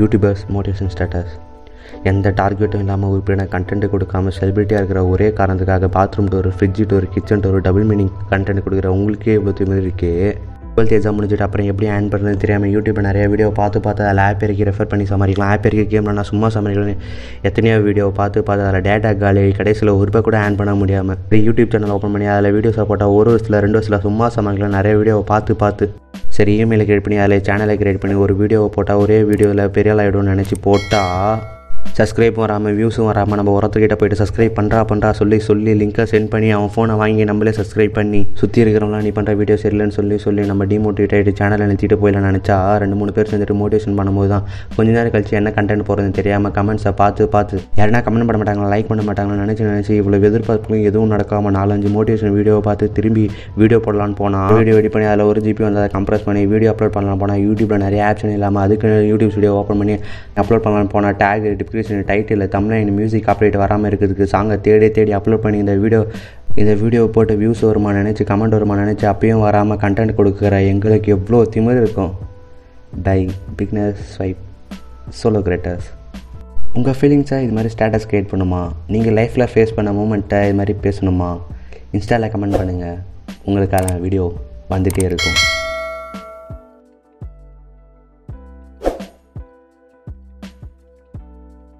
YouTubers motivation status எந்த டார்கெட்டும் இல்லாமல் உறுப்பினர் கண்டென்ட் கொடுக்காம செலிபிரிட்டியாக இருக்கிற ஒரே காரணத்துக்காக bathroom door fridge door kitchen door double meaning content கொடுக்குற உங்களுக்கே இவ்வளோ திமிர் இருக்கே. டுவெல்த் எக்ஸாம் முடிஞ்சிட்டு அப்புறம் எப்படி ஆன் பண்ணுறது தெரியாமல் யூடியூப்பில் நிறைய வீடியோ பார்த்து பார்த்து அதில் ஆப் இறக்கி ரெஃபர் பண்ணி சமாளிக்கலாம். ஆப் இறக்கி கேமில் நான் சும்மா சமாளிக்கலாம் எத்தனையோ வீடியோ பார்த்து பார்த்து அதில் டேட்டா காலி கடைசியில் ஒரு ரூபாய் கூட ஆன் பண்ண முடியாமல் யூடியூப் சேனல் ஓப்பன் பண்ணி அதில் வீடியோஸை போட்டால் ஒரு வருஷத்தில் ரெண்டு வருஷத்தில் சும்மா சமாளிக்கலாம். நிறைய வீடியோவை பார்த்து பார்த்து சரி இமெயிலை கிரியேட் பண்ணி அதில் சேனலை கிரியேட் பண்ணி ஒரு வீடியோவை போட்டால் ஒரே வீடியோவில் பெரிய ஆள் ஆகிடும்னு நினச்சி போட்டால் சப்ஸ்கிரைப் வராமல் வியூஸும் வராமல் நம்ம ஒருத்தர்கிட்ட போயிட்டு சப்ஸ்கிரைப் பண்ணுறா பண்ணுறா சொல்லி சொல்லி லிங்கை சென்ட் பண்ணி அவன் ஃபோனை வாங்கி நம்மளே சப்ஸ்கிரைப் பண்ணி சுற்றி இருக்கிறவங்களாம் நீ பண்ணுற வீடியோ இல்லைன்னு சொல்லி சொல்லி நம்ம டிமோட்டிவேட் ஆகிட்டு சேனலை நிறுத்திட்டு போயிடலாம் நினச்சா ரெண்டு மூணு பேர் சேர்ந்துட்டு மோட்டிவேஷன் பண்ணும்போது தான் கொஞ்ச நேரம் கழிச்சு என்ன கண்டென்ட் போகிறதுன்னு தெரியாமல் கமெண்ட்ஸை பார்த்து பார்த்து யாருன்னா கமெண்ட் பண்ண மாட்டாங்களா லைக் பண்ண மாட்டாங்களா நினச்சி நினச்சி இவ்வளோ எதிர்பார்ப்பும் எதுவும் நடக்காமல் நாலஞ்சு மோட்டிவேஷன் வீடியோவை பார்த்து திரும்பி வீடியோ போடலான்னு போனால் வீடியோ எடிட் பண்ணி அதில் ஒரு ஜிபி வந்து அதை கம்ப்ரஸ் பண்ணி வீடியோ அப்லோட் பண்ணலாம் போனால் யூடியூப்பில் நிறைய ஆப்ஷன் இல்லாமல் அதுக்கு யூடியூப் வீடியோ ஓப்பன் பண்ணி அப்லோட் பண்ணலான்னு போனால் tag description title Tamil music copyright வராமல் இருக்கிறதுக்கு சாங்கை தேடி தேடி அப்லோட் பண்ணி இந்த வீடியோ இந்த வீடியோ போட்டு வியூஸ் வருமா நினச்சி கமெண்ட் வருமா நினச்சி அப்பயும் வராமல் கண்டென்ட் கொடுக்குற எங்களுக்கு எவ்வளோ திமிர் இருக்கும். By bigness swipe solo creators உங்கள் ஃபீலிங்ஸை இது மாதிரி ஸ்டேட்டஸ் க்ரியேட் பண்ணுமா? நீங்கள் லைஃப்பில் ஃபேஸ் பண்ண மூமெண்ட்டை இது மாதிரி பேசணுமா? இன்ஸ்டாவில் கமெண்ட் பண்ணுங்கள் உங்களுக்கான வீடியோ வந்துகிட்டே இருக்கும்.